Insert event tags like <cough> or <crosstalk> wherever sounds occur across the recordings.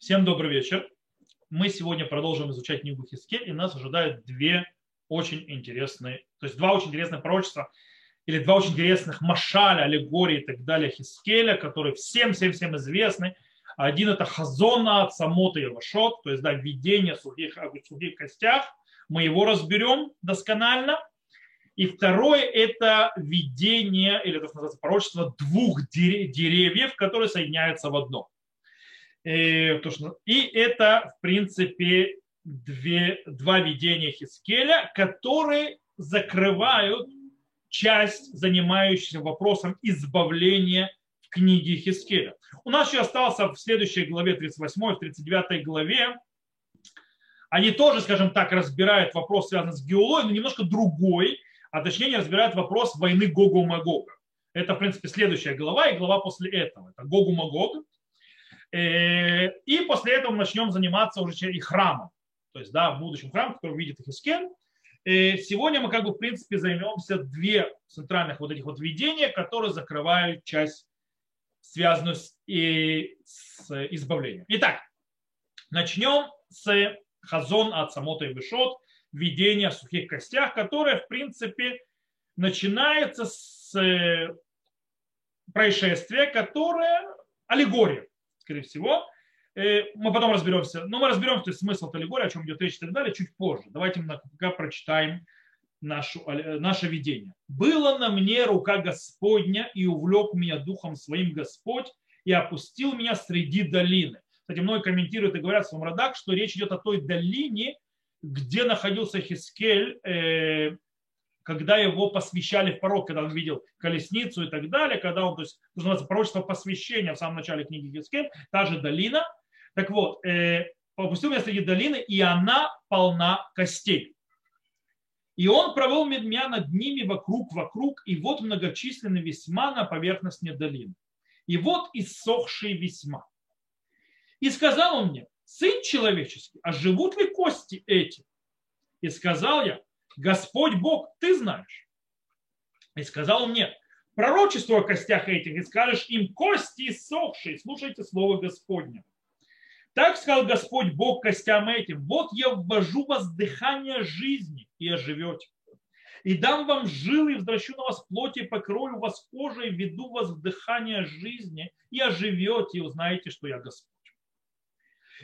Всем добрый вечер. Мы сегодня продолжим изучать книгу Хискель, и нас ожидают две очень интересные, то есть два очень интересных пророчества, или два очень интересных машаля, аллегории и так далее Хискеля, которые всем-всем-всем известны. Один это Хазона от Самота и Вашот, то есть да, видение в сухих, в сухих костях. Мы его разберем досконально. И второе – это видение, или это называется пророчество двух деревьев, которые соединяются в одно. Э, и это, в принципе, две, два видения Хискеля, которые закрывают часть, занимающуюся вопросом избавления в книге Хискеля. У нас еще остался в следующей главе 38, в 39 главе. Они тоже, скажем так, разбирают вопрос, связанный с Геолой, но немножко другой, а точнее разбирают вопрос войны Гогу Магога. Это, в принципе, следующая глава и глава после этого. Это Гогу Магог. Э, и после этого начнем заниматься уже и храмом. То есть, да, в будущем храм, который видит Хискель. Э, сегодня мы, как бы, в принципе, займемся две центральных вот этих вот видения, которые закрывают часть, связанную с, и, с избавлением. Итак, начнем с Хазон от Самота и Бешот, видение о сухих костях, которое, в принципе, начинается с э, происшествия, которое аллегория скорее всего. Э, мы потом разберемся. Но мы разберемся, то есть смысл аллегории, о чем идет речь и так далее, чуть позже. Давайте мы пока прочитаем нашу, э, наше видение. «Было на мне рука Господня, и увлек меня духом своим Господь, и опустил меня среди долины». Кстати, многие комментируют и говорят в своем родах, что речь идет о той долине, где находился Хискель, э, когда его посвящали в порог, когда он видел колесницу и так далее, когда он, то есть, называется пророчество посвящения в самом начале книги Гискель, та же долина. Так вот, э, попустил меня среди долины, и она полна костей. И он провел меня над ними вокруг, вокруг, и вот многочисленны весьма на поверхности долины. И вот иссохшие весьма. И сказал он мне, сын человеческий, а живут ли кости эти? И сказал я, Господь Бог, ты знаешь. И сказал мне, пророчество о костях этих, и скажешь им, кости иссохшие, слушайте слово Господне. Так сказал Господь Бог костям этим, вот я ввожу вас дыхание жизни, и оживете. И дам вам жилы, и возвращу на вас плоти, покрою вас кожей, веду вас в дыхание жизни, и оживете, и узнаете, что я Господь.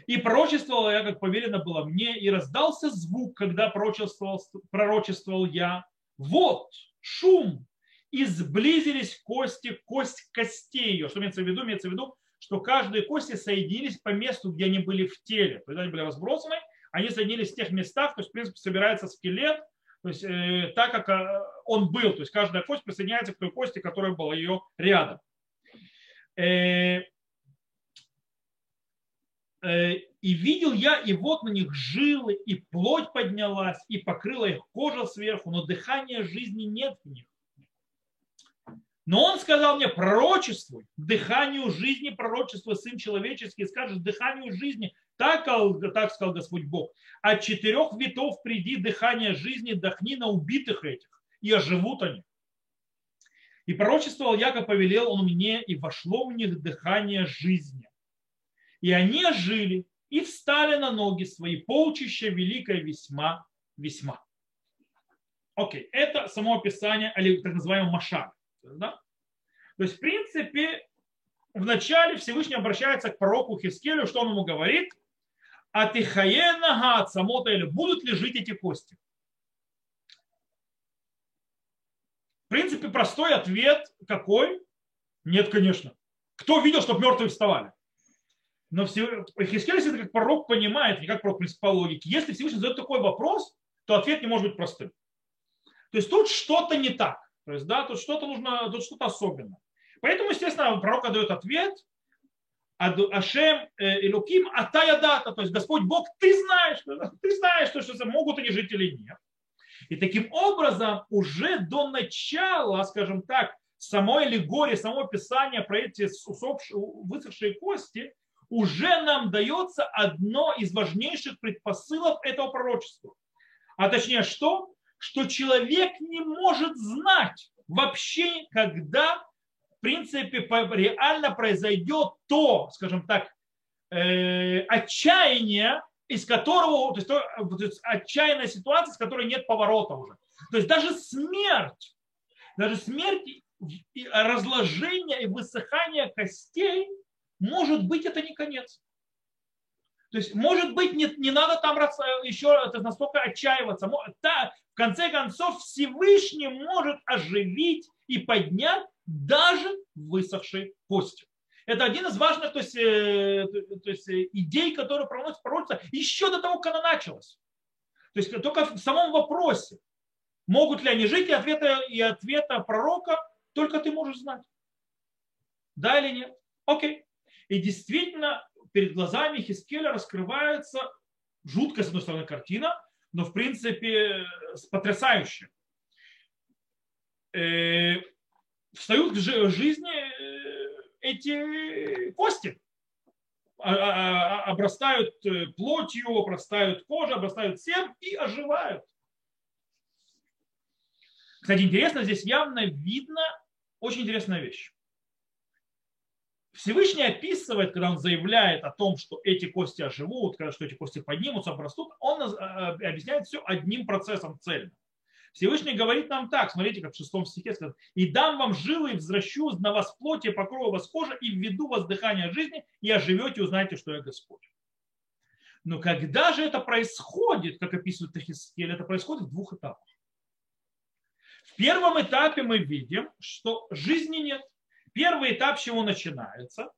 И пророчествовал я, как повелено было мне, и раздался звук, когда пророчествовал, пророчествовал я. Вот шум, и сблизились кости, кость костей ее. Что имеется в виду? Имеется в виду, что каждые кости соединились по месту, где они были в теле. То есть они были разбросаны, они соединились в тех местах, то есть, в принципе, собирается скелет, то есть, э, так как э, он был, то есть каждая кость присоединяется к той кости, которая была ее рядом. Э, и видел я, и вот на них жилы, и плоть поднялась, и покрыла их кожа сверху, но дыхания жизни нет в них. Но он сказал мне, пророчествуй, дыханию жизни пророчество сын человеческий, скажешь дыханию жизни, так, так сказал Господь Бог. От четырех витов приди дыхание жизни, дохни на убитых этих, и оживут они. И пророчествовал я, как повелел он мне, и вошло в них дыхание жизни. И они ожили и встали на ноги свои, полчища великое весьма, весьма. Окей, это само описание, или так называемый машар. Да? То есть, в принципе, вначале Всевышний обращается к пророку Хискелю, что он ему говорит? А ты хаена от самота или будут ли жить эти кости? В принципе, простой ответ какой? Нет, конечно. Кто видел, чтобы мертвые вставали? Но Хискель, это как пророк понимает, не как пророк по логике. Если Всевышний задает такой вопрос, то ответ не может быть простым. То есть тут что-то не так. То есть, да, тут что-то нужно, тут что-то особенное. Поэтому, естественно, пророк дает ответ, Ашем Илуким Атая Дата, то есть Господь Бог, ты знаешь, ты знаешь, что, что могут они жить или нет. И таким образом уже до начала, скажем так, самой аллегории, самого писания про эти высохшие кости, уже нам дается одно из важнейших предпосылок этого пророчества. А точнее что? Что человек не может знать вообще, когда в принципе реально произойдет то, скажем так, э, отчаяние, из которого, то есть, то, то есть отчаянная ситуация, с которой нет поворота уже. То есть даже смерть, даже смерть, разложение и высыхание костей, может быть, это не конец. То есть, может быть, не, не надо там еще настолько отчаиваться. Да, в конце концов, Всевышний может оживить и поднять даже высохшие кости. Это один из важных то есть, э, то есть, э, идей, которые проносят пророчество еще до того, как она началась. То есть только в самом вопросе, могут ли они жить, и ответа, и ответа пророка только ты можешь знать. Да или нет? Окей. И действительно, перед глазами Хискеля раскрывается жуткая, с одной стороны, картина, но, в принципе, потрясающая. Э, встают к жизни эти кости а, а, а, обрастают э, плотью, обрастают кожей, обрастают всем и оживают. Кстати, интересно, здесь явно видно очень интересная вещь. Всевышний описывает, когда он заявляет о том, что эти кости оживут, что эти кости поднимутся, обрастут, он э, объясняет все одним процессом цельным. Всевышний говорит нам так, смотрите, как в шестом стихе сказано, «И дам вам жилы, и возвращу на вас плоти, покрою вас кожа, и введу вас дыхание жизни, и оживете, и узнаете, что я Господь». Но когда же это происходит, как описывает Тахискель, это происходит в двух этапах. В первом этапе мы видим, что жизни нет. Первый этап, с чего начинается,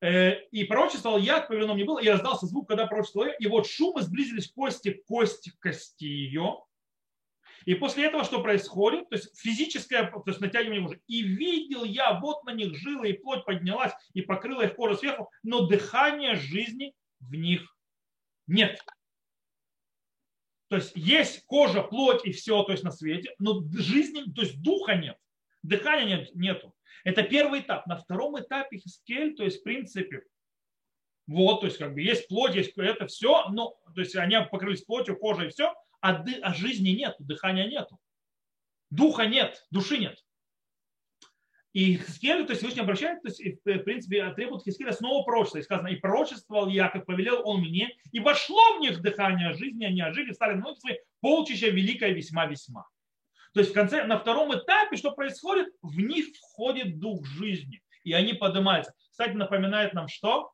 э, и пророчествовал я, повинному не было, и раздался звук, когда пророчествовал я, и вот шумы сблизились кости, кости кости ее, и после этого что происходит? То есть физическое то есть натягивание уже. И видел я, вот на них жилы, и плоть поднялась, и покрыла их кожу сверху, но дыхания жизни в них нет. То есть есть кожа, плоть и все, то есть на свете, но жизни, то есть духа нет, дыхания нет, нету. Это первый этап. На втором этапе Хискель, то есть в принципе, вот, то есть как бы есть плоть, есть это все, но то есть они покрылись плотью, кожей все, а, ды, а жизни нет, дыхания нет, духа нет, души нет. И Хискель, то есть Всевышний обращает, то есть, в принципе, требует Хискеля снова пророчества. И сказано, и пророчествовал я, как повелел он мне, и вошло в них дыхание жизни, они ожили, стали ноги свои, полчища великое весьма-весьма. То есть в конце, на втором этапе, что происходит, в них входит дух жизни, и они поднимаются. Кстати, напоминает нам что?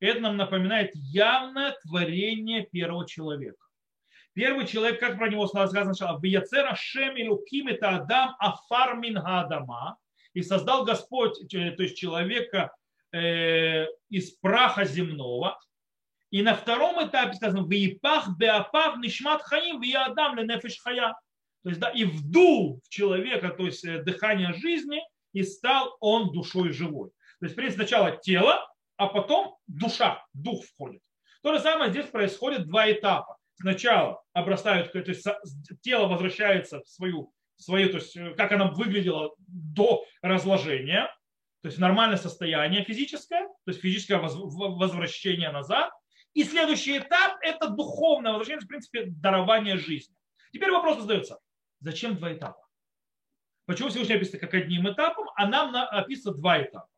Это нам напоминает явное творение первого человека. Первый человек, как про него сказано сначала, «Вияцера шем илуким это Адам афар мин Адама». И создал Господь, э, то есть человека э, из праха земного. И на втором этапе сказано, «Виепах беапав нишмат хаим Адам ленефеш хая». То есть, да, и вдул в человека, то есть э, дыхание жизни, и стал он душой живой. То есть, в принципе, сначала тело, а потом душа, дух входит. То же самое здесь происходит два этапа сначала обрастают, то есть тело возвращается в свою, свою, то есть э, как оно выглядело до разложения, то есть нормальное состояние физическое, то есть физическое возвращение назад. И следующий этап – это духовное возвращение, в принципе, дарование жизни. Теперь вопрос задается, зачем два этапа? Почему Всевышний описано как одним этапом, а нам описано два этапа?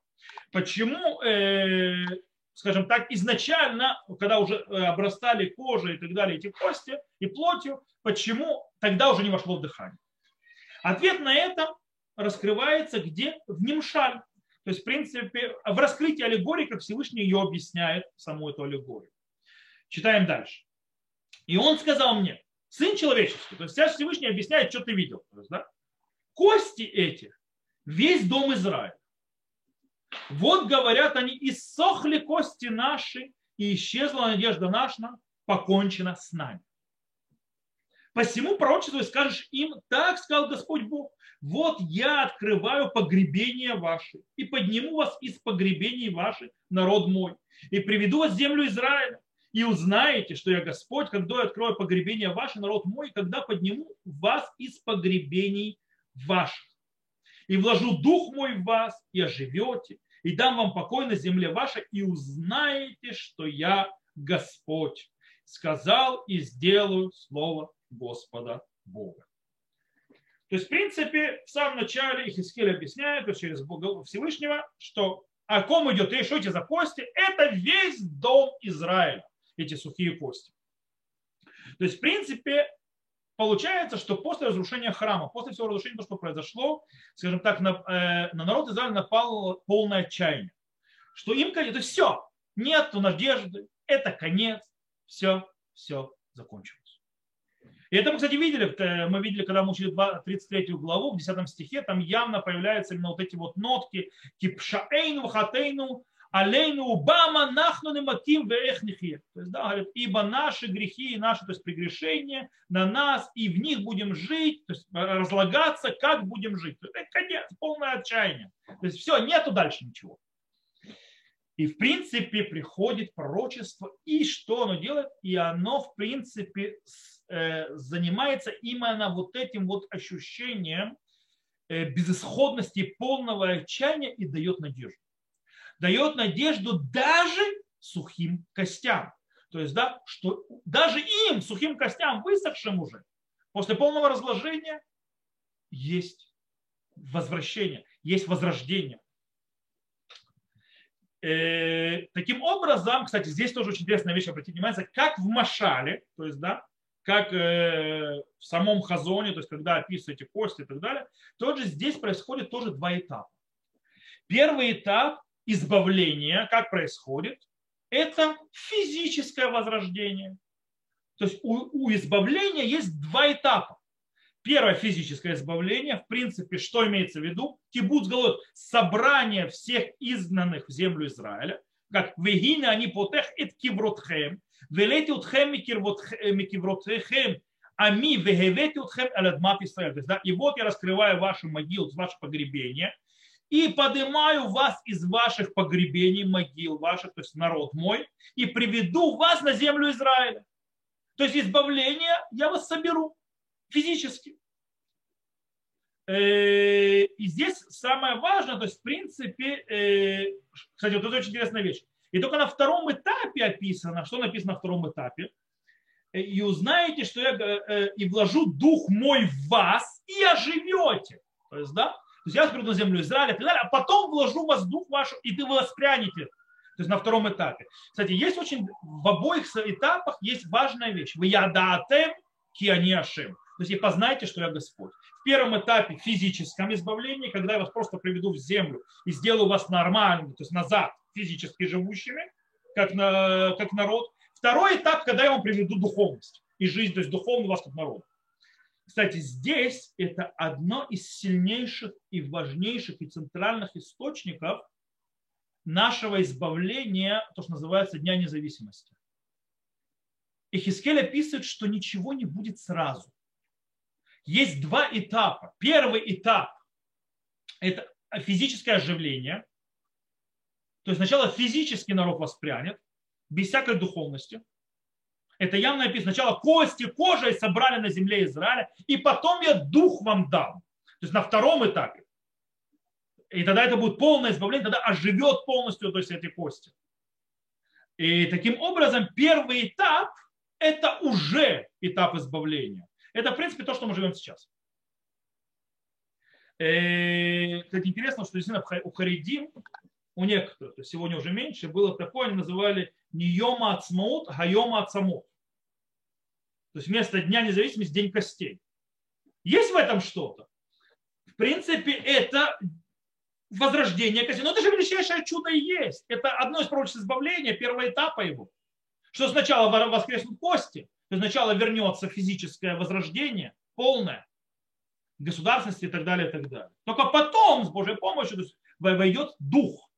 Почему э, скажем так, изначально, когда уже э, обрастали кожей и так далее, эти кости и плотью, почему тогда уже не вошло в дыхание? Ответ на это раскрывается где? В Нимшаль. То есть, в принципе, в раскрытии аллегории, как Всевышний ее объясняет, саму эту аллегорию. Читаем дальше. И он сказал мне, сын человеческий, то есть сейчас Всевышний объясняет, что ты видел. Есть, да? Кости эти, весь дом Израиля. Вот, говорят они, иссохли кости наши, и исчезла надежда наша, покончена с нами. Посему пророчествуй, скажешь им, так сказал Господь Бог, вот я открываю погребение ваше и подниму вас из погребений ваших, народ мой, и приведу вас в землю Израиля, и узнаете, что я Господь, когда я открою погребение ваше, народ мой, когда подниму вас из погребений ваших. И вложу дух мой в вас, и оживете, и дам вам покой на земле вашей, и узнаете, что я Господь. Сказал и сделаю слово Господа Бога. То есть, в принципе, в самом начале Ихискель объясняет через Бога Всевышнего, что о ком идет речь, что эти за кости? Это весь дом Израиля, эти сухие кости. То есть, в принципе, получается, что после разрушения храма, после всего разрушения, то, что произошло, скажем так, на, э, на народ Израиля напало полное отчаяние. Что им конец, то есть все, нет надежды, это конец, все, все закончилось. И это мы, кстати, видели, э, мы видели, когда мы учили 33 главу, в 10 стихе, там явно появляются именно вот эти вот нотки, кипшаэйну, хатейну, алейну, убама, нахну, нематим, веэхнихи. То есть, да, говорит, ибо наши грехи и наши, то есть прегрешения на нас, и в них будем жить, то есть разлагаться, как будем жить. То есть, это конец, полное отчаяние. То есть все, нету дальше ничего. И в принципе приходит пророчество, и что оно делает? И оно в принципе Э, занимается именно вот этим вот ощущением э, безысходности полного отчаяния и дает надежду. Дает надежду даже сухим костям. То есть, да, что даже им, сухим костям, высохшим уже, после полного разложения, есть возвращение, есть возрождение. Э, таким образом, кстати, здесь тоже очень интересная вещь, обратите внимание, как в Машале, то есть, да, как э, в самом Хазоне, то есть когда описываете кости и так далее, тоже здесь происходит тоже два этапа. Первый этап избавления, как происходит, это физическое возрождение. То есть у, у избавления есть два этапа. Первое физическое избавление, в принципе, что имеется в виду? Кибуц голод, собрание всех изгнанных в землю Израиля, как вегина они потех et кивротхем, велети утхем микивротхем, ами вегевети утхем аладмат Исраэль. И вот я раскрываю ваши могилы, ваше погребение, и поднимаю вас из ваших погребений, могил ваших, то есть народ мой, и приведу вас на землю Израиля. То есть избавление я вас соберу физически. Э, и здесь самое важное, то есть в принципе, э, кстати, вот это очень интересная вещь. И только на втором этапе описано, что написано на втором этапе. «Э, и узнаете, что я и вложу дух мой в вас, и оживете. То есть, да, есть я вас приду на землю Израиля, и так далее, а потом вложу в дух ваш, и ты воспрянете. То есть на втором этапе. Кстати, есть очень, в обоих этапах есть важная вещь. Вы ядатем кианиашим. То есть и познайте, что я Господь. В первом этапе физическом избавлении, когда я вас просто приведу в землю и сделаю вас нормальным, то есть назад, физически живущими, как, на, как народ. Второй этап, когда я вам приведу духовность и жизнь, то есть духовную вас как народ. Кстати, здесь это одно из сильнейших и важнейших и центральных источников нашего избавления, то, что называется Дня независимости. И Хискель описывает, что ничего не будет сразу есть два этапа. Первый этап – это физическое оживление. То есть сначала физически народ воспрянет, без всякой духовности. Это явно написано. Сначала кости, кожей собрали на земле Израиля, и потом я дух вам дам. То есть на втором этапе. И тогда это будет полное избавление, тогда оживет полностью то есть эти кости. И таким образом первый этап – это уже этап избавления. Это, в принципе, то, что мы живем сейчас. Э, кстати, интересно, что действительно у Харидим, у некоторых, то есть сегодня уже меньше, было такое, они называли не Йома Ацмаут, а Йома Ацамут. То есть вместо Дня независимости День костей. Есть в этом что-то? В принципе, это возрождение костей. Но это же величайшее чудо и есть. Это одно из пророчеств избавления, первого этапа его. Что сначала воскреснут кости, то сначала вернется физическое возрождение, полное, государственности и так далее, и так далее. Только потом, с Божьей помощью, войдет дух.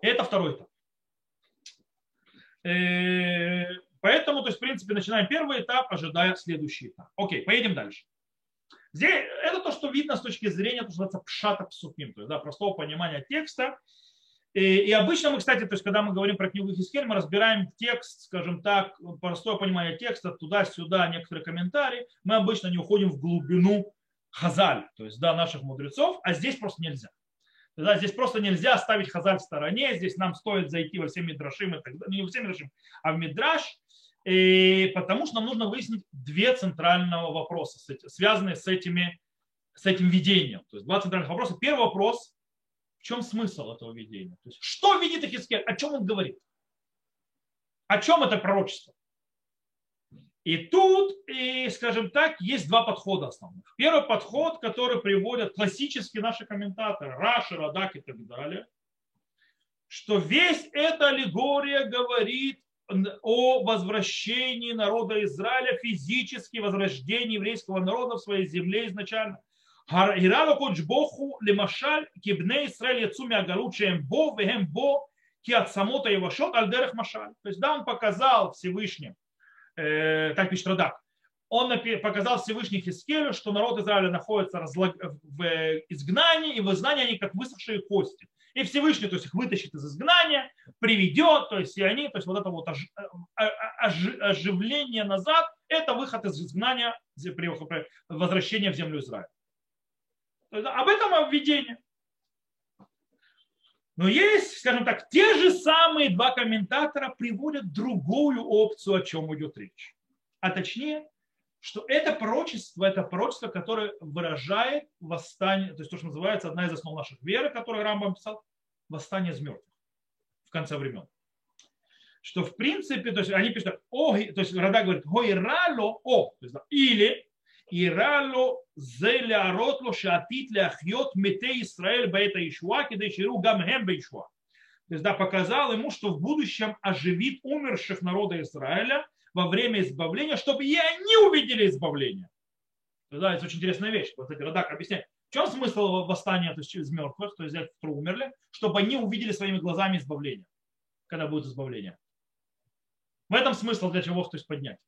И это второй этап. Э, поэтому, то есть, в принципе, начинаем первый этап, ожидая следующий этап. Окей, поедем дальше. Здесь это то, что видно с точки зрения, то, что называется пшата псуким, то есть да, простого понимания текста. И, и обычно мы, кстати, то есть когда мы говорим про книгу Хискель, мы разбираем текст, скажем так, простое понимание текста, туда-сюда, некоторые комментарии. Мы обычно не уходим в глубину хазаль, то есть да, наших мудрецов, а здесь просто нельзя. Да, здесь просто нельзя оставить хазаль в стороне, здесь нам стоит зайти во все мидрашим, и так далее, не во все мидрашим, а в мидраш, и потому что нам нужно выяснить две центрального вопроса, связанные с, этими, с этим видением. То есть два центральных вопроса. Первый вопрос, чем смысл этого видения? То есть, что видит Ихискель? О чем он говорит? О чем это пророчество? И тут, и, скажем так, есть два подхода основных. Первый подход, который приводят классические наши комментаторы, Раши, Радак и так далее, что весь эта аллегория говорит о возвращении народа Израиля, физически возрождении еврейского народа в своей земле изначально. Ирава Коджбоху Лемашаль Кибне Израиль Яцуми Агалут Шем Бо Вехем Бо Ки от самота шот Альдерех Машаль. То есть, да, он показал Всевышним, так пишет Радак, он показал Всевышний Хискелю, что народ Израиля находится в изгнании, и в изгнании они как высохшие кости. И Всевышний, то есть их вытащит из изгнания, приведет, то есть и они, то есть вот это вот оживление назад, это выход из изгнания, возвращение в землю Израиля. Об этом введение. Но есть, скажем так, те же самые два комментатора приводят другую опцию, о чем идет речь. А точнее, что это пророчество, это пророчество, которое выражает восстание, то есть то, что называется одна из основ наших веры, которую Рамбам писал, восстание из мертвых в конце времен. Что в принципе, то есть они пишут, о, то есть Рада говорит, ой рало о, то есть, или ирало зеля ротло шатит ляхьот мете Израиль баэта Ишуа, кида иширу гамхем баишуа. То есть, да, показал ему, что в будущем оживит умерших народа Израиля во время избавления, чтобы и они увидели избавление. Да, это очень интересная вещь. Вот эти Радак объясняет. В чем смысл восстания то есть, из мертвых, то есть, которые умерли, чтобы они увидели своими глазами избавление, когда будет избавление. В этом смысл для чего то есть, поднять.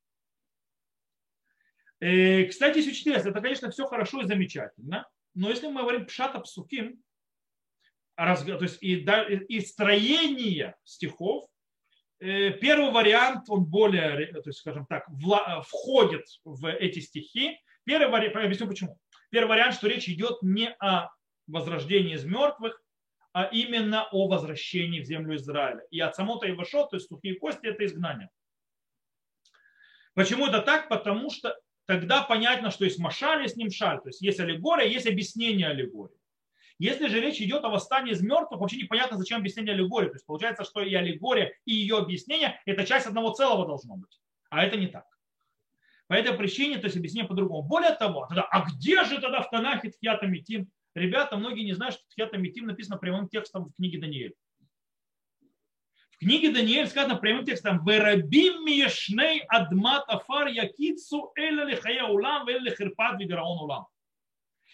Э, кстати, если учитывать, это, конечно, все хорошо и замечательно, но если мы говорим пшата псуким, то есть и, и строение стихов, э, первый вариант, он более, то есть, скажем так, входит в эти стихи. Первый вариант, объясню почему. Первый вариант, что речь идет не о возрождении из мертвых, а именно о возвращении в землю Израиля. И от самого-то Ивашо, то есть сухие кости, это изгнание. Почему это так? Потому что тогда понятно, что есть машаль, есть нимшаль. То есть есть аллегория, есть объяснение аллегории. Если же речь идет о восстании из мертвых, вообще непонятно, зачем объяснение аллегории. То есть получается, что и аллегория, и ее объяснение – это часть одного целого должно быть. А это не так. По этой причине, то есть объяснение по-другому. Более того, тогда, а где же тогда в Танахе Тхьята Митим? Ребята, многие не знают, что Тхьята Митим написано прямым текстом в книге Даниэль. В книге Даниэль сказано прямым текстом «Верабим миешней адмат афар якицу эля лихая улам эля лихирпад вигараон улам».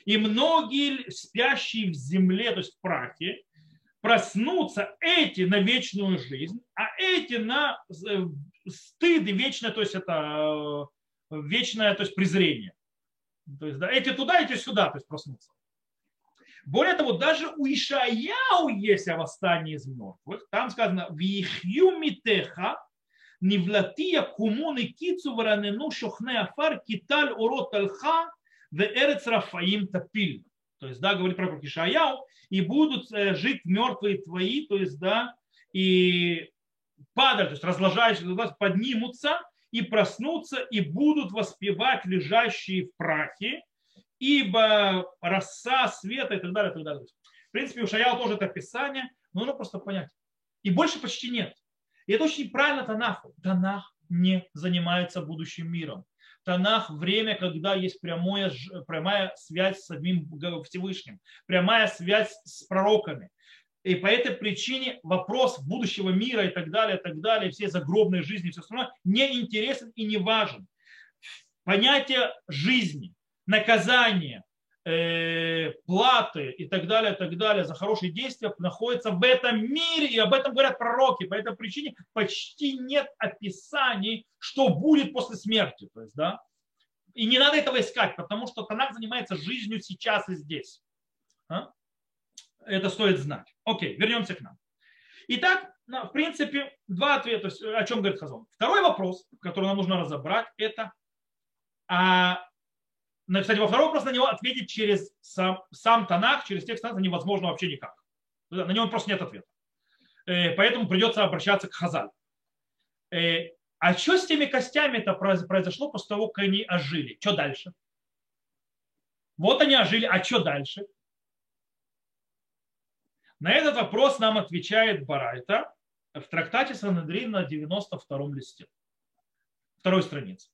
И многие спящие в земле, то есть в прахе, проснутся эти на вечную жизнь, а эти на э, стыд и вечное, то есть это э, вечное, то есть презрение. То есть, да, эти туда, эти сюда, то есть проснутся. Более того, даже у Ишаяу есть о восстании из мертвых. Там сказано, «Вихью митеха, нивлатия кумуны кицу варанену шохне афар киталь урот алха в эрец рафаим тапиль». То есть, да, говорит про Ишаяу, и будут э, жить мертвые твои, то есть, да, и падали, то есть разложающие, поднимутся и проснутся, и будут воспевать лежащие в прахе, ибо роса света и так далее, и так далее. В принципе, у Шаял тоже это описание, но нужно просто понять. И больше почти нет. И это очень правильно Танаху. Танах не занимается будущим миром. Танах – время, когда есть прямая, прямая связь с самим Всевышним, прямая связь с пророками. И по этой причине вопрос будущего мира и так далее, и так далее, все загробные жизни, все остальное не интересен и не важен. Понятие жизни, наказание, э, платы и так далее, так далее за хорошие действия находятся в этом мире, и об этом говорят пророки. По этой причине почти нет описаний, что будет после смерти. То есть, да? И не надо этого искать, потому что Танак занимается жизнью сейчас и здесь. А? Это стоит знать. Окей, вернемся к нам. Итак, в принципе, два ответа, о чем говорит Хазон. Второй вопрос, который нам нужно разобрать, это а кстати, во второй вопрос на него ответить через сам, сам Танах, через текст Танаха невозможно вообще никак. На него просто нет ответа. Э, поэтому придется обращаться к Хазаль. Э, а что с теми костями это произошло после того, как они ожили? Что дальше? Вот они ожили, а что дальше? На этот вопрос нам отвечает Барайта в трактате Санедрин на 92 листе, второй странице.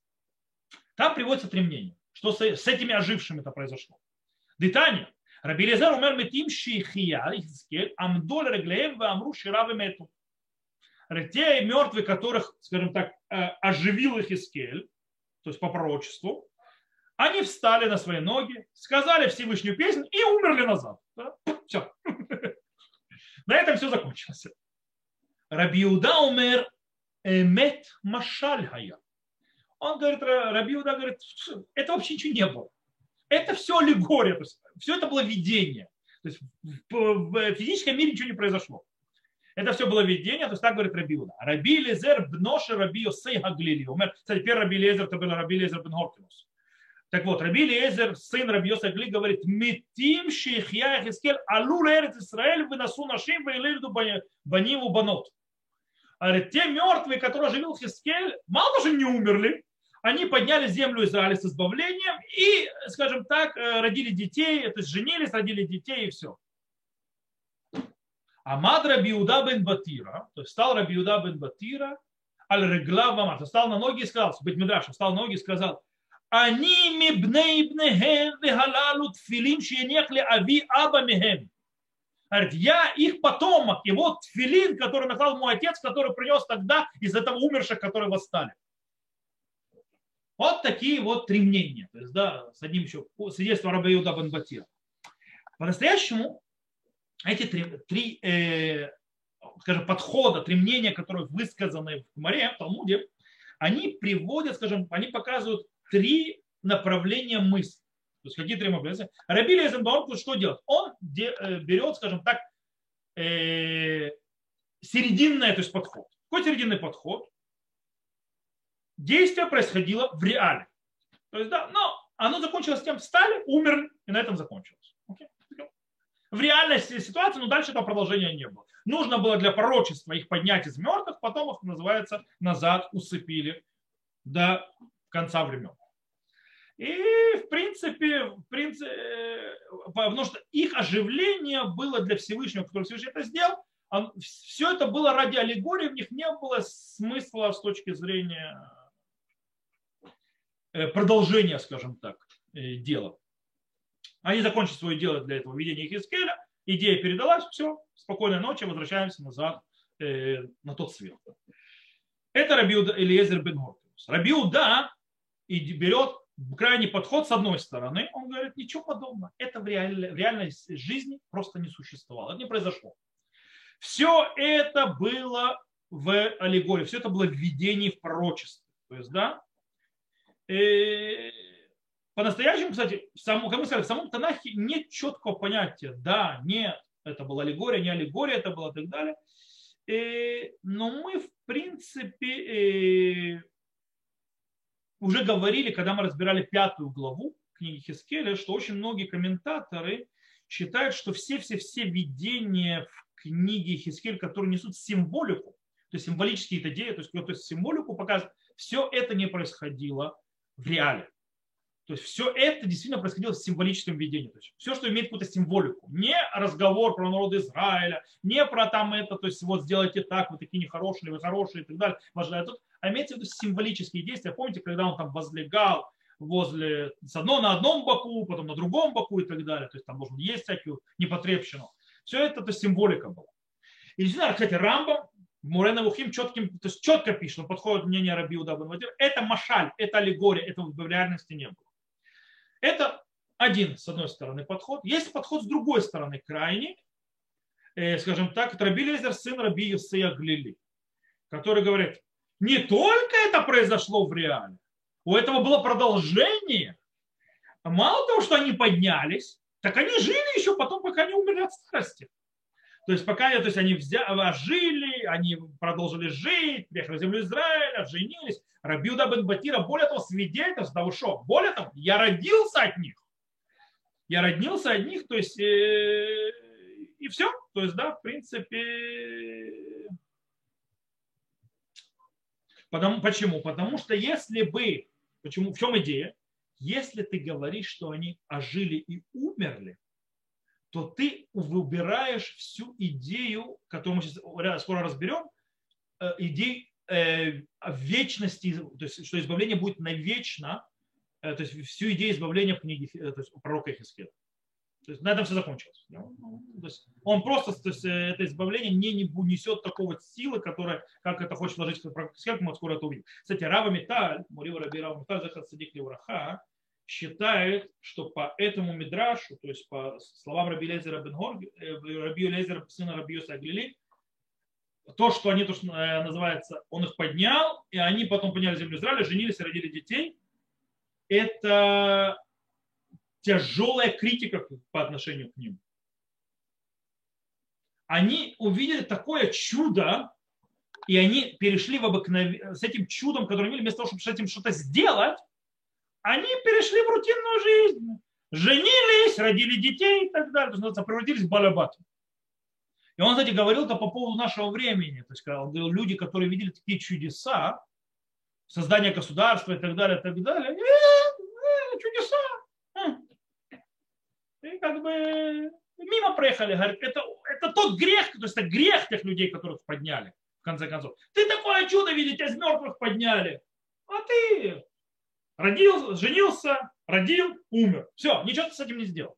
Там приводится три мнения, что с этими ожившими это произошло. Детание. Раби Лезер умер метим шихия, амдоль реглеем амру шира мету. Те мертвые, которых, скажем так, э, оживил их Искель, то есть по пророчеству, они встали на свои ноги, сказали Всевышнюю песню и умерли назад. Все. <laughs> На этом все закончилось. Рабиуда умер эмет машаль Он говорит, Рабиуда говорит, это вообще ничего не было. Это все аллегория, то есть все это было видение. То есть в физическом мире ничего не произошло. Это все было видение, то есть так говорит Рабиуда. Раби Лезер бноши Раби Йосей Хаглили. Кстати, первый Раби Лезер это был Раби Лезер бен Хоркинус. Так вот, Раби Лезер, сын Раби Йосей Гли, говорит, Метим шейхья Хискель алу лерец Исраэль выносу нашим вейлельду баниву банот. А те мертвые, которые оживил Хискель, мало что не умерли, они подняли землю Израиля с избавлением и, скажем так, э, родили детей, то есть женились, родили детей и все. Амад Рабиуда бен Батира, то есть стал Рабиуда бен Батира, аль регла вамар, стал на ноги и сказал, быть Медрашем, встал на ноги и сказал, они мибней бнехем вехалалу тфилим шиенех ли ави аба мехем. Говорит, я их потомок, и вот тфилин, который наклал мой отец, который принес тогда из этого умерших, которые восстали. Вот такие вот три мнения. То есть, да, с одним еще свидетельство Раби Юда бен Батира. По-настоящему эти три, три э, скажем, подхода, три мнения, которые высказаны в Море, в Талмуде, они приводят, скажем, они показывают три направления мысли. То есть какие три направления? Раби Лезенбаум что делает? Он э, берет, скажем так, э, серединный то есть подход. Какой серединный подход? Действие происходило в реале. То есть, да, но оно закончилось тем, встали, умерли, и на этом закончилось. Okay? В реальности ситуации, но дальше этого продолжения не было. Нужно было для пророчества их поднять из мертвых, потом их, называется, назад усыпили до конца времен. И в принципе, в принципе, э, потому что их оживление было для Всевышнего, который Всевышний это сделал, все это было ради аллегории, в них не было смысла с точки зрения э, продолжения, скажем так, э, дела. Они закончили свое дело для этого видения Хискеля, идея передалась, все, спокойной ночи, возвращаемся назад на тот свет. Это Рабиуда Элиезер бен Гортиус. Рабиуда берет крайний подход с одной стороны, он говорит, ничего подобного, это в, реаль, в реальной жизни просто не существовало, это не произошло. Все это было в аллегории, все это было в видении в пророчестве. То есть, да, э, по-настоящему, кстати, в самом, как мы сказали, в самом Танахе нет четкого понятия, да, нет, это была аллегория, не аллегория, это было и так далее. Э, но мы, в принципе, э, уже говорили, когда мы разбирали пятую главу книги Хискеля, что очень многие комментаторы считают, что все-все-все видения в книге Хискель, которые несут символику, то есть символические идеи, то есть, то есть символику показывают, все это не происходило в реале. То есть все это действительно происходило в символическом видении. То есть все, что имеет какую-то символику. Не разговор про народ Израиля, не про там это, то есть вот сделайте так, вы такие нехорошие, вы хорошие и так далее. Важно. Тут, а имеется в виду символические действия. Помните, когда он там возлегал возле, с одно на одном боку, потом на другом боку и так далее. То есть там должен есть всякую непотребщину. Все это, то есть символика была. И действительно, кстати, Рамбам Мурена Вухим четким, то есть четко пишет, он подходит мнение Раби Удабан Это машаль, это аллегория, это в реальности не было. Это один, с одной стороны, подход. Есть подход с другой стороны, крайний, э, скажем так, Раби Лезер, сын Раби Юсея Глили, который говорит, не только это произошло в реале, у этого было продолжение. Мало того, что они поднялись, так они жили еще потом, пока не умерли от старости. То есть пока то есть они взяли, жили, они продолжили жить, приехали в землю Израиля, женились. Рабиуда бен Батира, более того, свидетельство того, что, более того, я родился от них. Я родился от них, то есть, э, и все. То есть, да, в принципе, Потому, почему? Потому что если бы, почему, в чем идея? Если ты говоришь, что они ожили и умерли, то ты выбираешь всю идею, которую мы сейчас скоро разберем, э, идею э, вечности, то есть что избавление будет навечно, э, то есть всю идею избавления в книге то есть, пророка Хискеля. То есть на этом все закончилось. То есть он просто, то есть это избавление не, не несет такого силы, которая, как это хочет вложить пророк Хискель, мы скоро это увидим. Кстати, Рава Металь, Мурива Раби Рава Металь, Захар Садик Левраха, считает, что по этому мидрашу, то есть по словам Раби Лезера Бенгор, э, Раби Лезера, сына Раби Юса Аглили, то, что они, то, что э, называется, он их поднял, и они потом подняли землю Израиля, женились, родили детей, это тяжелая критика по отношению к ним. Они увидели такое чудо, и они перешли в обыкновение, с этим чудом, которое имели, вместо того, чтобы с этим что-то сделать, они перешли в рутинную жизнь. Женились, родили детей и так далее. То есть, превратились в балабату. И он, кстати, говорил это по поводу нашего времени. То есть, люди, которые видели такие чудеса, создание государства и так далее, и так далее, э, э, чудеса. И как бы мимо проехали. Говорит, это, это тот грех, то есть это грех тех людей, которых подняли, в конце концов. Ты такое чудо видишь, тебя из мертвых подняли. А ты Родил, женился, родил, умер. Все, ничего ты с этим не сделал.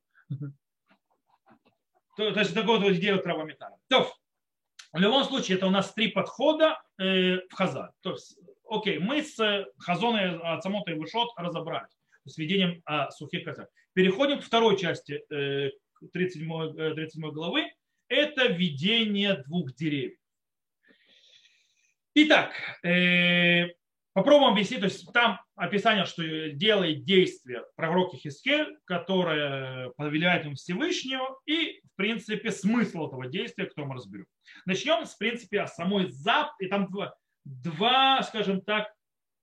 То, то есть такой вот идея травометана. То, в любом случае, это у нас три подхода э, в Хазар. То есть, окей, мы с Хазоной от Самота и Вышот разобрались с введением а, сухих косяк. Переходим к второй части э, 37, 37 э, главы. Это введение двух деревьев. Итак, э, Попробуем объяснить, то есть там описание, что делает действие пророки Хискель, которое повелевает им Всевышнего, и, в принципе, смысл этого действия, который мы разберем. Начнем, с принципе, о самой зап, и там два, два скажем так,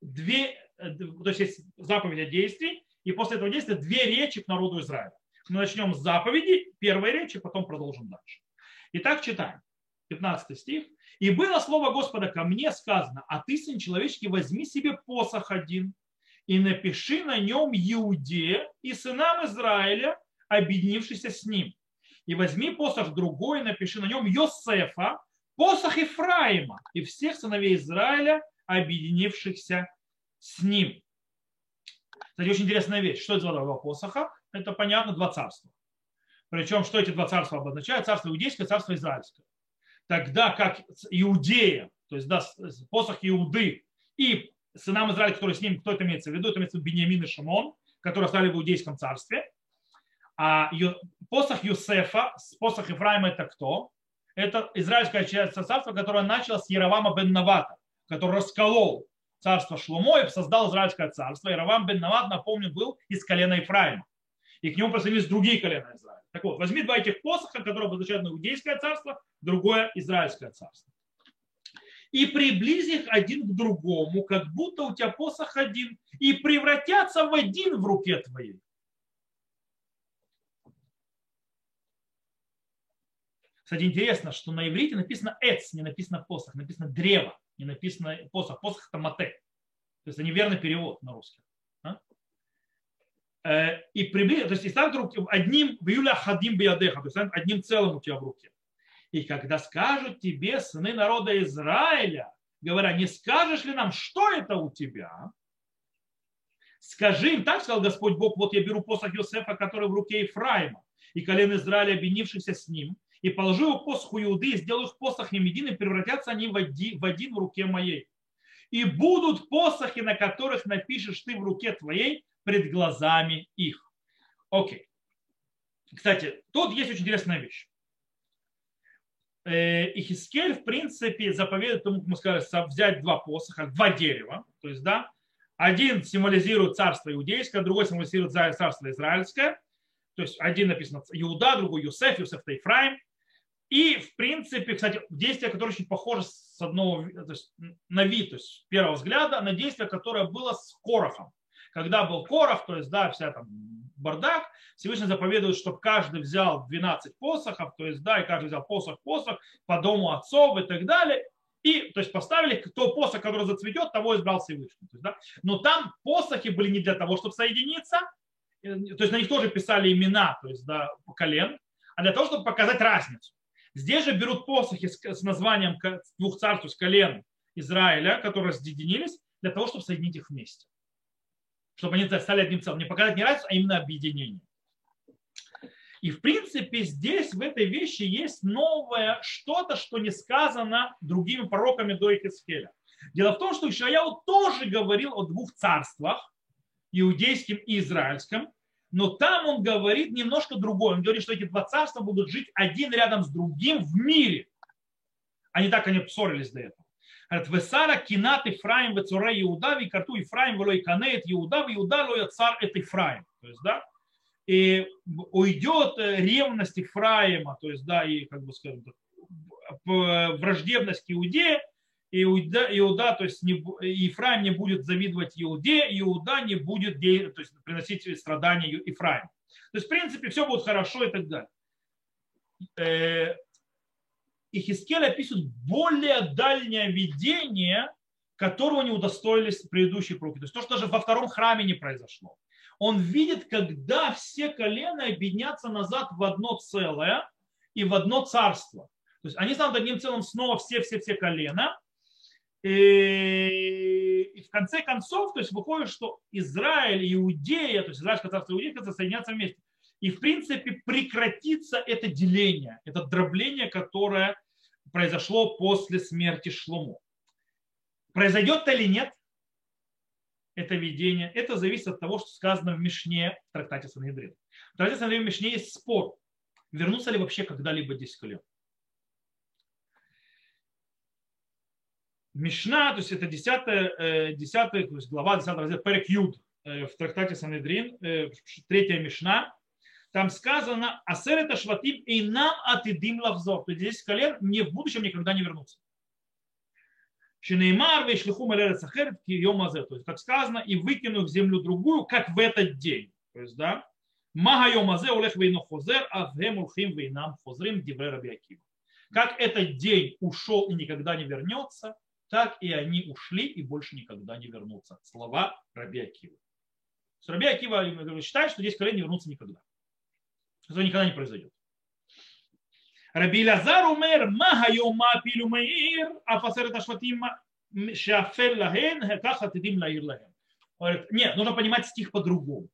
две, то есть есть заповедь о действии, и после этого действия две речи к народу Израиля. Мы начнем с заповеди, первой речи, потом продолжим дальше. Итак, читаем. 15 стих. И было слово Господа ко мне сказано, а ты, сын человеческий, возьми себе посох один и напиши на нем Иуде и сынам Израиля, объединившийся с ним. И возьми посох другой, напиши на нем Йосефа, посох Ефраима и всех сыновей Израиля, объединившихся с ним. Кстати, очень интересная вещь. Что это за два посоха? Это, понятно, два царства. Причем, что эти два царства обозначают? Царство иудейское, царство израильское тогда как Иудея, то есть да, посох Иуды и сынам Израиля, которые с ним, кто это имеется в виду, это имеется в виду Бениамин и Шимон, которые стали в Иудейском царстве. А посох Юсефа, посох Ефраима это кто? Это израильское царство, которое начало с Яровама бен Навата, который расколол царство Шломо и создал израильское царство. Яровам бен Нават, напомню, был из колена Ефраима. И к нему присоединились другие колена Израиля. Так вот, возьми два этих посоха, которые обозначают иудейское царство, другое израильское царство. И приблизь их один к другому, как будто у тебя посох один, и превратятся в один в руке твоей. Кстати, интересно, что на иврите написано эц, не написано посох, написано древо, не написано посох. Посох это мате. То есть это неверный перевод на русский. Э, и приблизил, то есть и станет руки одним в июля хадим биадеха, то есть одним целым у тебя в руке. И когда скажут тебе сыны народа Израиля, говоря, не скажешь ли нам, что это у тебя, скажи им, так сказал Господь Бог, вот я беру посох Иосифа, который в руке Ефраима, и колен Израиля, объединившихся с ним, и положу его посоху Иуды, и сделаю их посохом единым, и превратятся они в один, в один в руке моей. И будут посохи, на которых напишешь ты в руке твоей, пред глазами их. Окей. Кстати, тут есть очень интересная вещь. Э, Ихискель, в принципе, заповедует как мы сказали, взять два посоха, два дерева. То есть, да, один символизирует царство иудейское, другой символизирует царство израильское. То есть один написано Иуда, другой Юсеф, Юсеф это. И, в принципе, кстати, действие, которое очень похоже с одного, то есть, на вид, то есть с первого взгляда, на действие, которое было с Корохом когда был Корах, то есть, да, вся там бардак, Всевышний заповедует, чтобы каждый взял 12 посохов, то есть, да, и каждый взял посох, посох по дому отцов и так далее, и, то есть, поставили, кто посох, который зацветет, того избрал Всевышний. То есть, да, но там посохи были не для того, чтобы соединиться, э, то есть, на них тоже писали имена, то есть, да, колен, а для того, чтобы показать разницу. Здесь же берут посохи с названием двух царств, есть колен Израиля, которые разъединились, для того, чтобы соединить их вместе. Чтобы они стали одним целым. Не показать не разницу, а именно объединение. И в принципе здесь в этой вещи есть новое что-то, что не сказано другими пророками до Ихискеля. Дело в том, что Ишаяу тоже говорил о двух царствах, иудейском и израильском, но там он говорит немножко другое. Он говорит, что эти два царства будут жить один рядом с другим в мире. Они так они ссорились до этого. Весара кинат Ифраим вецуре Иуда, викарту Ифраим велой канеет Иуда, Иуда лоя цар это Ифраим. То есть, да, и уйдет ревность Ифраима, то есть, да, и, как бы скажем так, враждебность к Иудее, Иуда, Иуда, то есть не, Ифраим не будет завидовать Иуде, Иуда не будет то есть, приносить страдания Ифраиму. То есть, в принципе, все будет хорошо и так далее. И Хискель описывает более дальнее видение, которого не удостоились предыдущие пророки. То есть то, что даже во втором храме не произошло. Он видит, когда все колена объединятся назад в одно целое и в одно царство. То есть они станут одним целым снова все-все-все колена. И, и в конце концов, то есть выходит, что Израиль и Иудея, то есть Израильское царство и Иудея соединятся вместе. И в принципе прекратится это деление, это дробление, которое произошло после смерти Шлому. Произойдет или нет, это видение, это зависит от того, что сказано в Мишне в трактате Санхедрин. В трактате Санхедрин в Мишне есть спор, вернутся ли вообще когда-либо 10 колен. Мишна, то есть это 10, 10 то есть глава 10 раздел Перек Юд э, в трактате Санедрин, э, третья Мишна, там сказано «Асерета шватим и нам атидим лавзор». То есть 10 колен не в будущем никогда не вернутся. Шинеймар вейшлиху малерец ахер йомазе. То есть, как сказано, и выкину в землю другую, как в этот день. То есть, да, Мага йомазе улех вейно хозер, а вем улхим вейнам хозрим дивре раби Как этот день ушел и никогда не вернется, так и они ушли и больше никогда не вернутся. Слова Раби Акива. Раби Акива считает, что здесь колен не вернутся никогда. Это никогда не произойдет. Раби Лазар умер, махайома пилю маир, а фасерет ашватим шафер лахен, каха тидим лаир лахен. Говорит, нет, нужно понимать стих по-другому.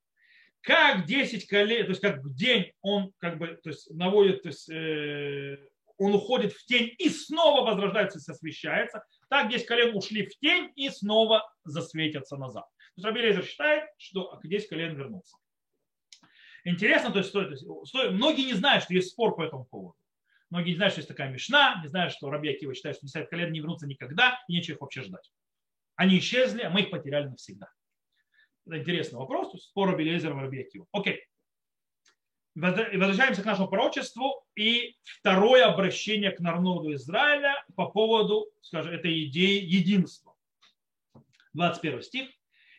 Как 10 колен, то есть как день он как бы, то есть наводит, то есть э, он уходит в тень и снова возрождается и освещается, так 10 колен ушли в тень и снова засветятся назад. То есть Раби Лезер считает, что 10 колен вернутся. Интересно, то есть, то есть, то многие не знают, что есть спор по этому поводу. Многие не знают, что есть такая мешна, не знают, что Раби Акива считает, что 10 колен не вернутся никогда, и нечего их вообще ждать. Они исчезли, а мы их потеряли навсегда. Это интересный вопрос, то есть спор Раби Лезера и Раби Акива. Окей. Возвращаемся к нашему пророчеству и второе обращение к народу Израиля по поводу, скажем, этой идеи единства. 21 стих.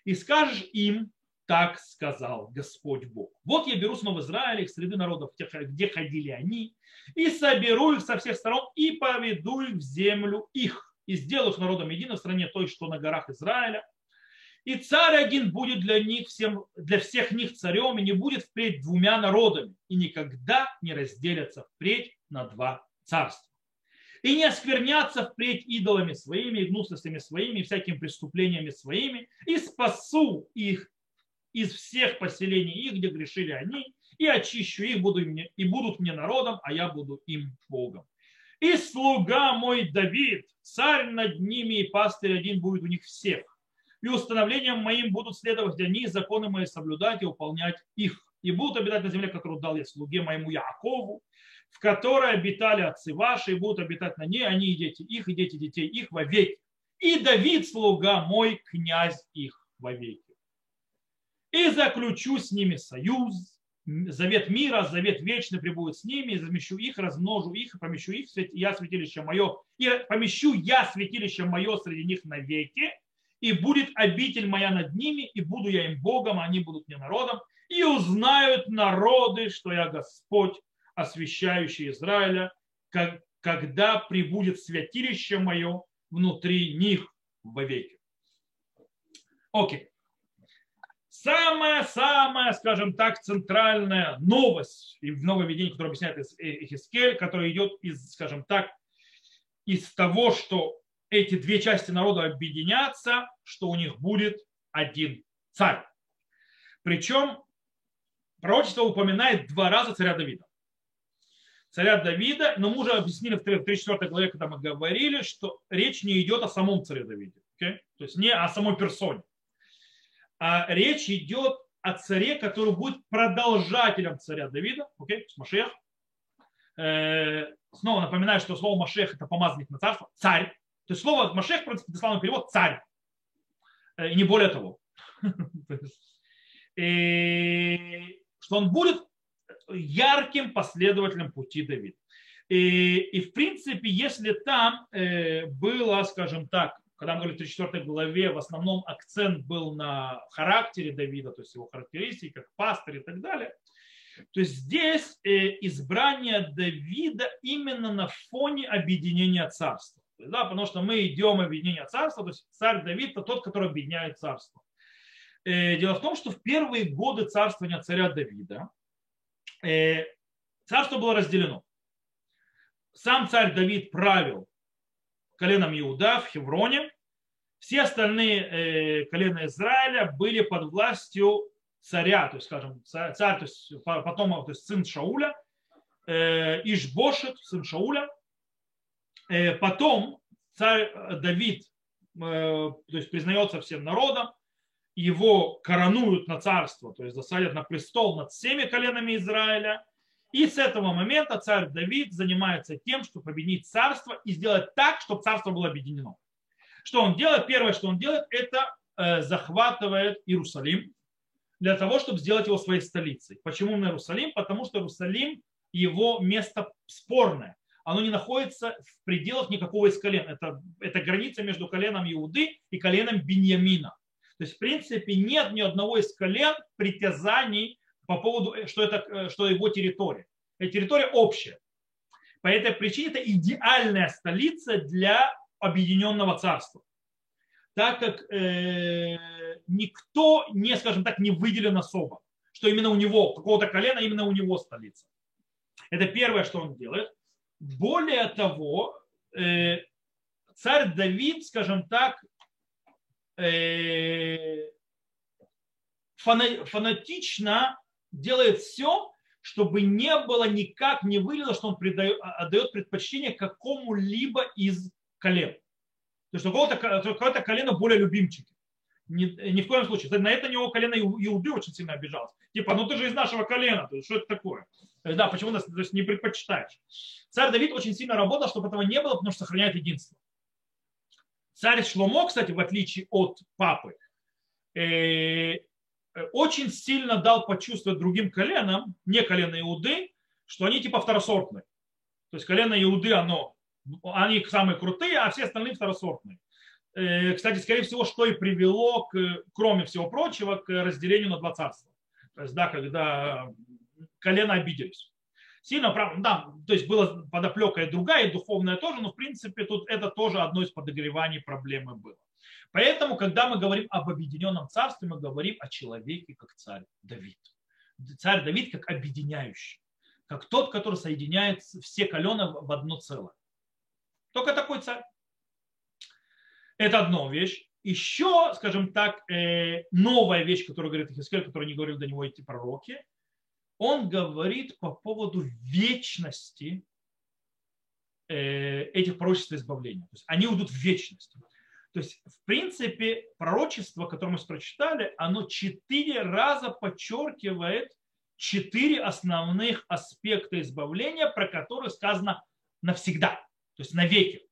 «И скажешь им, так сказал Господь Бог. Вот я беру снова Израиль, их среды народов, где ходили они, и соберу их со всех сторон, и поведу их в землю их, и сделаю их народом единым в стране той, что на горах Израиля, и царь один будет для них всем, для всех них царем, и не будет впредь двумя народами, и никогда не разделятся впредь на два царства. И не осквернятся впредь идолами своими, и гнусностями своими, и всякими преступлениями своими, и спасу их из всех поселений их, где грешили они, и очищу их, буду мне, и будут мне народом, а я буду им Богом. И слуга мой Давид, царь над ними, и пастырь один будет у них всех и установлением моим будут следовать они, законы мои соблюдать и выполнять их. И будут обитать на земле, которую дал я слуге моему Якову, в которой обитали отцы ваши, и будут обитать на ней, они и дети их, и дети детей их вовеки. И Давид, слуга мой, князь их вовеки. И заключу с ними союз, завет мира, завет вечный прибудет с ними, и замещу их, размножу их, и помещу их, я святилище мое, и помещу я святилище мое среди них навеки, и будет обитель моя над ними, и буду я им Богом, а они будут мне народом, и узнают народы, что я Господь, освящающий Израиля, как, когда прибудет святилище мое внутри них вовеки. Окей. Самая-самая, скажем так, центральная новость и в нововведении, которое объясняет Ихискель, которая идет из, скажем так, из того, что эти две части народа объединятся, что у них будет один царь. Причем пророчество упоминает два раза царя Давида. Царя Давида, но мы уже объяснили в 34 главе, когда мы говорили, что речь не идет о самом царе Давиде. Okay? То есть не о самой персоне. А речь идет о царе, который будет продолжателем царя Давида. Окей? Машех. Э, снова напоминаю, что слово Машех это помазанник на царство. Царь. То есть слово Машех, в принципе, дословный перевод царь. Э, и не более того. <laughs> И что он будет ярким последователем пути Давида. И, и в принципе, если там э, было, скажем так, когда мы говорили в 34 главе, в основном акцент был на характере Давида, то есть его характеристики, как пастырь и так далее, то есть здесь э, избрание Давида именно на фоне объединения царства. Да, потому что мы идем объединение царства, то есть царь Давид это тот, который объединяет царство. Э, дело в том, что в первые годы царствования царя Давида э, царство было разделено. Сам царь Давид правил коленом Иуда в Хевроне. Все остальные э, колена Израиля были под властью царя, то есть, скажем, царь, то есть потом, то есть сын Шауля, Ишбошет, сын Шауля. Потом царь Давид, то есть признается всем народом, его коронуют на царство, то есть засадят на престол над всеми коленами Израиля. И с этого момента царь Давид занимается тем, чтобы объединить царство и сделать так, чтобы царство было объединено. Что он делает? Первое, что он делает, это э, захватывает Иерусалим для того, чтобы сделать его своей столицей. Почему на Иерусалим? Потому что Иерусалим его место спорное. Оно не находится в пределах никакого из колен. Это, это граница между коленом Иуды и коленом Беньямина. То есть, в принципе, нет ни одного из колен притязаний по поводу, э, что это э, что его территория. Эта территория общая. По этой причине это идеальная столица для объединенного царства. Так как э, никто не, скажем так, не выделен особо, что именно у него, какого-то колена, именно у него столица. Это первое, что он делает. Более того, э, царь Давид, скажем так, Э, фанатично делает все, чтобы не было никак не вылило, что он придает, а, отдает предпочтение какому-либо из колен. То есть у кого-то колено более любимчики. Ни, ни в коем случае. На это него колено Иуды очень сильно обижалось. Типа, ну ты же из нашего колена, то есть, что это такое? Да, почему нас то есть, не предпочитаешь? Царь Давид очень сильно работал, чтобы этого не было, потому что сохраняет единство. Царь Шломо, кстати, в отличие от папы, э, очень сильно дал почувствовать другим коленам, не колено Иуды, что они типа второсортные. То есть колено Иуды, оно, они самые крутые, а все остальные второсортные. Э, кстати, скорее всего, что и привело, к, кроме всего прочего, к разделению на два царства. То есть, да, когда колено обиделись сильно прав, да, то есть была подоплека и другая, и духовная тоже, но в принципе тут это тоже одно из подогреваний проблемы было. Поэтому, когда мы говорим об объединенном царстве, мы говорим о человеке как царь Давид. Царь Давид как объединяющий, как тот, который соединяет все колена в одно целое. Только такой царь. Это одна вещь. Еще, скажем так, э, новая вещь, которую говорит Ихискель, которую не говорили до него эти пророки – он говорит по поводу вечности э, этих пророчеств избавления. То есть они уйдут в вечность. То есть, в принципе, пророчество, которое мы прочитали, оно четыре раза подчеркивает четыре основных аспекта избавления, про которые сказано навсегда, то есть навеки.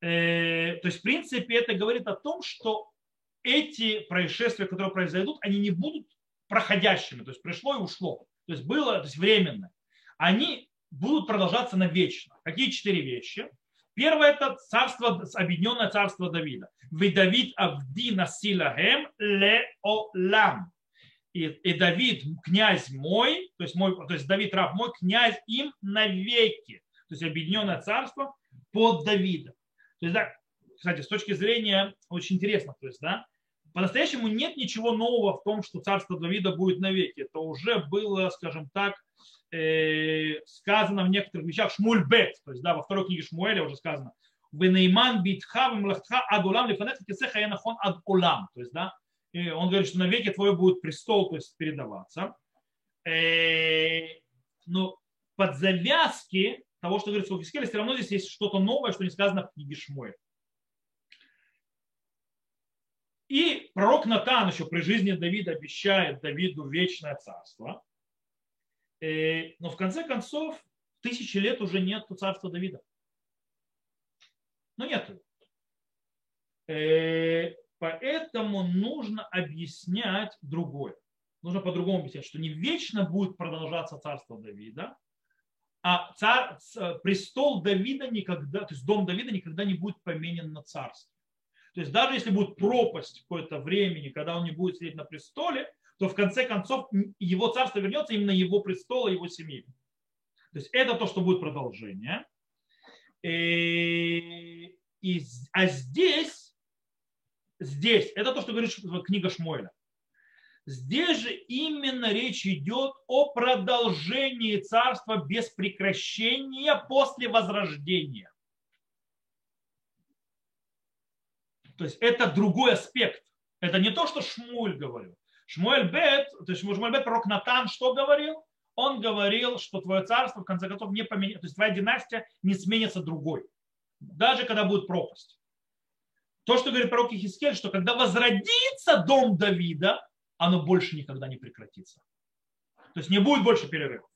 Э, то есть, в принципе, это говорит о том, что эти происшествия, которые произойдут, они не будут проходящими, то есть пришло и ушло, то есть было, то есть временно, они будут продолжаться навечно. Какие четыре вещи? Первое это царство, объединенное царство Давида. Вы Давид Авди Насилахем ле олам. И, и Давид, князь мой, то есть, мой, то есть Давид раб мой, князь им навеки. То есть объединенное царство под Давида. То есть, да, кстати, с точки зрения, очень интересно, то есть, да, по-настоящему нет ничего нового в том, что царство Давида будет навеки. Это уже было, скажем так, э, сказано в некоторых вещах Шмуль Бет, то есть да, во второй книге Шмуэля уже сказано, Венейман битха вмлахтха ад улам лифанеха кисеха янахон ад улам. То есть, да, и он говорит, что навеки твой будет престол, то есть передаваться. Э, но под завязки того, что говорится в Хискеле, все равно здесь есть что-то новое, что не сказано в книге Шмуэля. И пророк Натан еще при жизни Давида обещает Давиду вечное царство. Э, но в конце концов, тысячи лет уже нет царства Давида. Ну нет. Э, поэтому нужно объяснять другое. Нужно по-другому объяснять, что не вечно будет продолжаться царство Давида, а царь, престол Давида никогда, то есть дом Давида никогда не будет поменен на царство. То есть даже если будет пропасть какое-то времени, когда он не будет сидеть на престоле, то в конце концов его царство вернется именно его престола, его семьи. То есть это то, что будет продолжение. И, и, а здесь, здесь, это то, что говорит книга Шмойля. Здесь же именно речь идет о продолжении царства без прекращения после возрождения. То есть это другой аспект. Это не то, что Шмуль говорил. Шмуэль Бет, то есть Шмуэль Бет, пророк Натан, что говорил? Он говорил, что твое царство, в конце концов, не поменяется, то есть твоя династия не сменится другой. Даже когда будет пропасть. То, что говорит пророк Ихискель, что когда возродится дом Давида, оно больше никогда не прекратится. То есть не будет больше перерывов.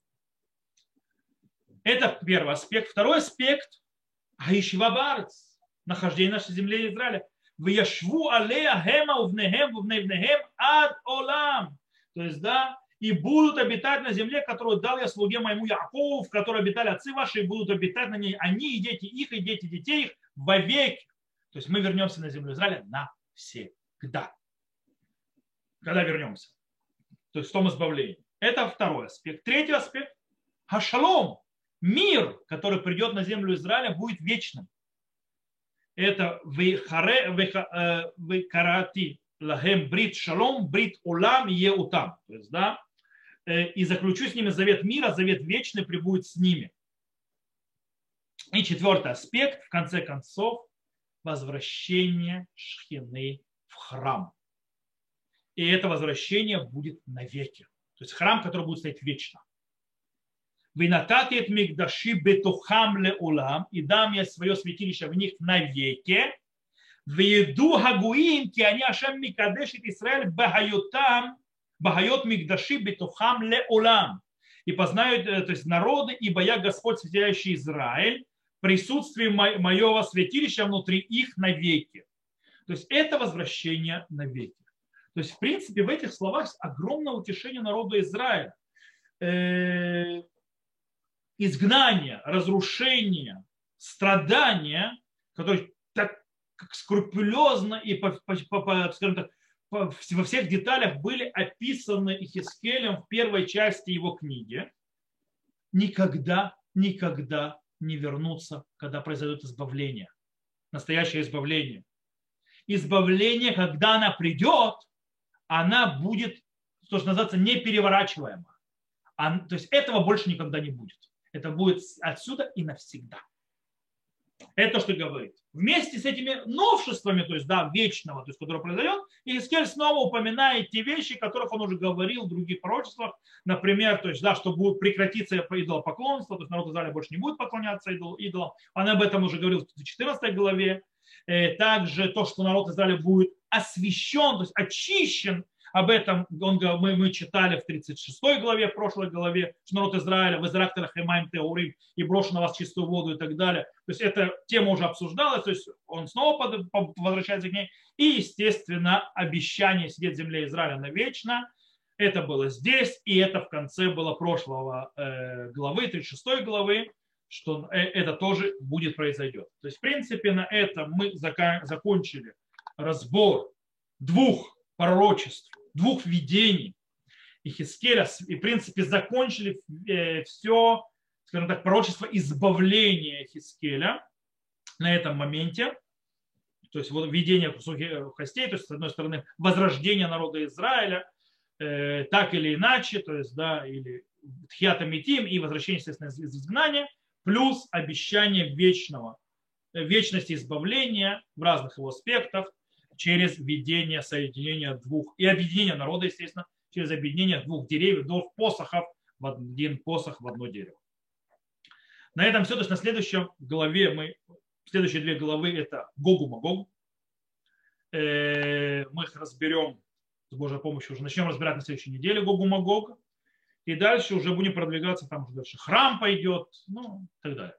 Это первый аспект. Второй аспект – Аишива Барец, нахождение нашей земли Израиля. Вияшву алея хема увнехем увневнехем ад олам. То есть, да, и будут обитать на земле, которую дал я слуге моему Якову, в которой обитали отцы ваши, и будут обитать на ней они и дети их, и дети детей их вовеки. То есть мы вернемся на землю Израиля навсегда. Когда вернемся. То есть в том избавлении. Это второй аспект. Третий аспект. Хашалом. Мир, который придет на землю Израиля, будет вечным это векарати лагем брит шалом, брит улам еутам. То есть, да, э, и заключу с ними завет мира, завет вечный прибудет с ними. И четвертый аспект, в конце концов, возвращение шхины в храм. И это возвращение будет навеки. То есть храм, который будет стоять вечно. Винатати от мигдаши бетухам ле улам, и дам я свое святилище в них навеки. Вееду хагуим, ки они ашем микадешит Израиль бахайотам, бахайот мигдаши бетухам ле улам. И познают, то есть народы, ибо я Господь, святящий Израиль, присутствие моего святилища внутри их навеки. То есть это возвращение навеки. То есть, в принципе, в этих словах огромное утешение народа Израиля изгнания, разрушения, страдания, которые так скрупулезно и по, по, по, скажем так, во всех деталях были описаны Ихискелем в первой части его книги, никогда, никогда не вернутся, когда произойдет избавление, настоящее избавление. Избавление, когда она придет, она будет, то, что называется, непереворачиваема. То есть этого больше никогда не будет. Это будет отсюда и навсегда. Это что говорит. Вместе с этими новшествами, то есть, да, вечного, то есть, которое произойдет, Искель снова упоминает те вещи, о которых он уже говорил в других пророчествах. Например, то есть, да, что будет прекратиться идолопоклонство, то есть народ Израиля больше не будет поклоняться идол, идолам. Он об этом уже говорил в 14 главе. Э, также то, что народ Израиля будет освящен, то есть очищен об этом он, мы, мы читали в 36 главе, в прошлой главе, что народ Израиля в Израилях Хемайм Теурим и брошу на вас чистую воду и так далее. То есть эта тема уже обсуждалась, то есть он снова возвращается к ней. И, естественно, обещание сидеть в земле Израиля навечно. Это было здесь, и это в конце было прошлого э, главы, 36 главы, что э, это тоже будет произойдет. То есть, в принципе, на этом мы закончили разбор двух пророчеств двух видений Ихискеля и, в принципе, закончили э, все, скажем так, пророчество избавления Ихискеля на этом моменте. то есть вот введение сухих костей, то есть с одной стороны возрождение народа Израиля, э, так или иначе, то есть да, или тхиатамитим и возвращение, естественно, из изгнания, плюс обещание вечного, э, вечности избавления в разных его аспектах через введение соединения двух и объединение народа, естественно, через объединение двух деревьев, двух посохов в один посох, в одно дерево. На этом все. То есть на следующем главе мы, следующие две главы это Гогу Магог. Э, мы их разберем с Божьей помощью, уже начнем разбирать на следующей неделе Гогу Магог. И дальше уже будем продвигаться, там уже дальше храм пойдет, ну, и так далее.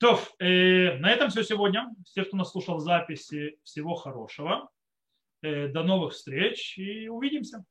То, э, на этом все сегодня. Все, кто нас слушал записи, всего хорошего. Э, до новых встреч и увидимся.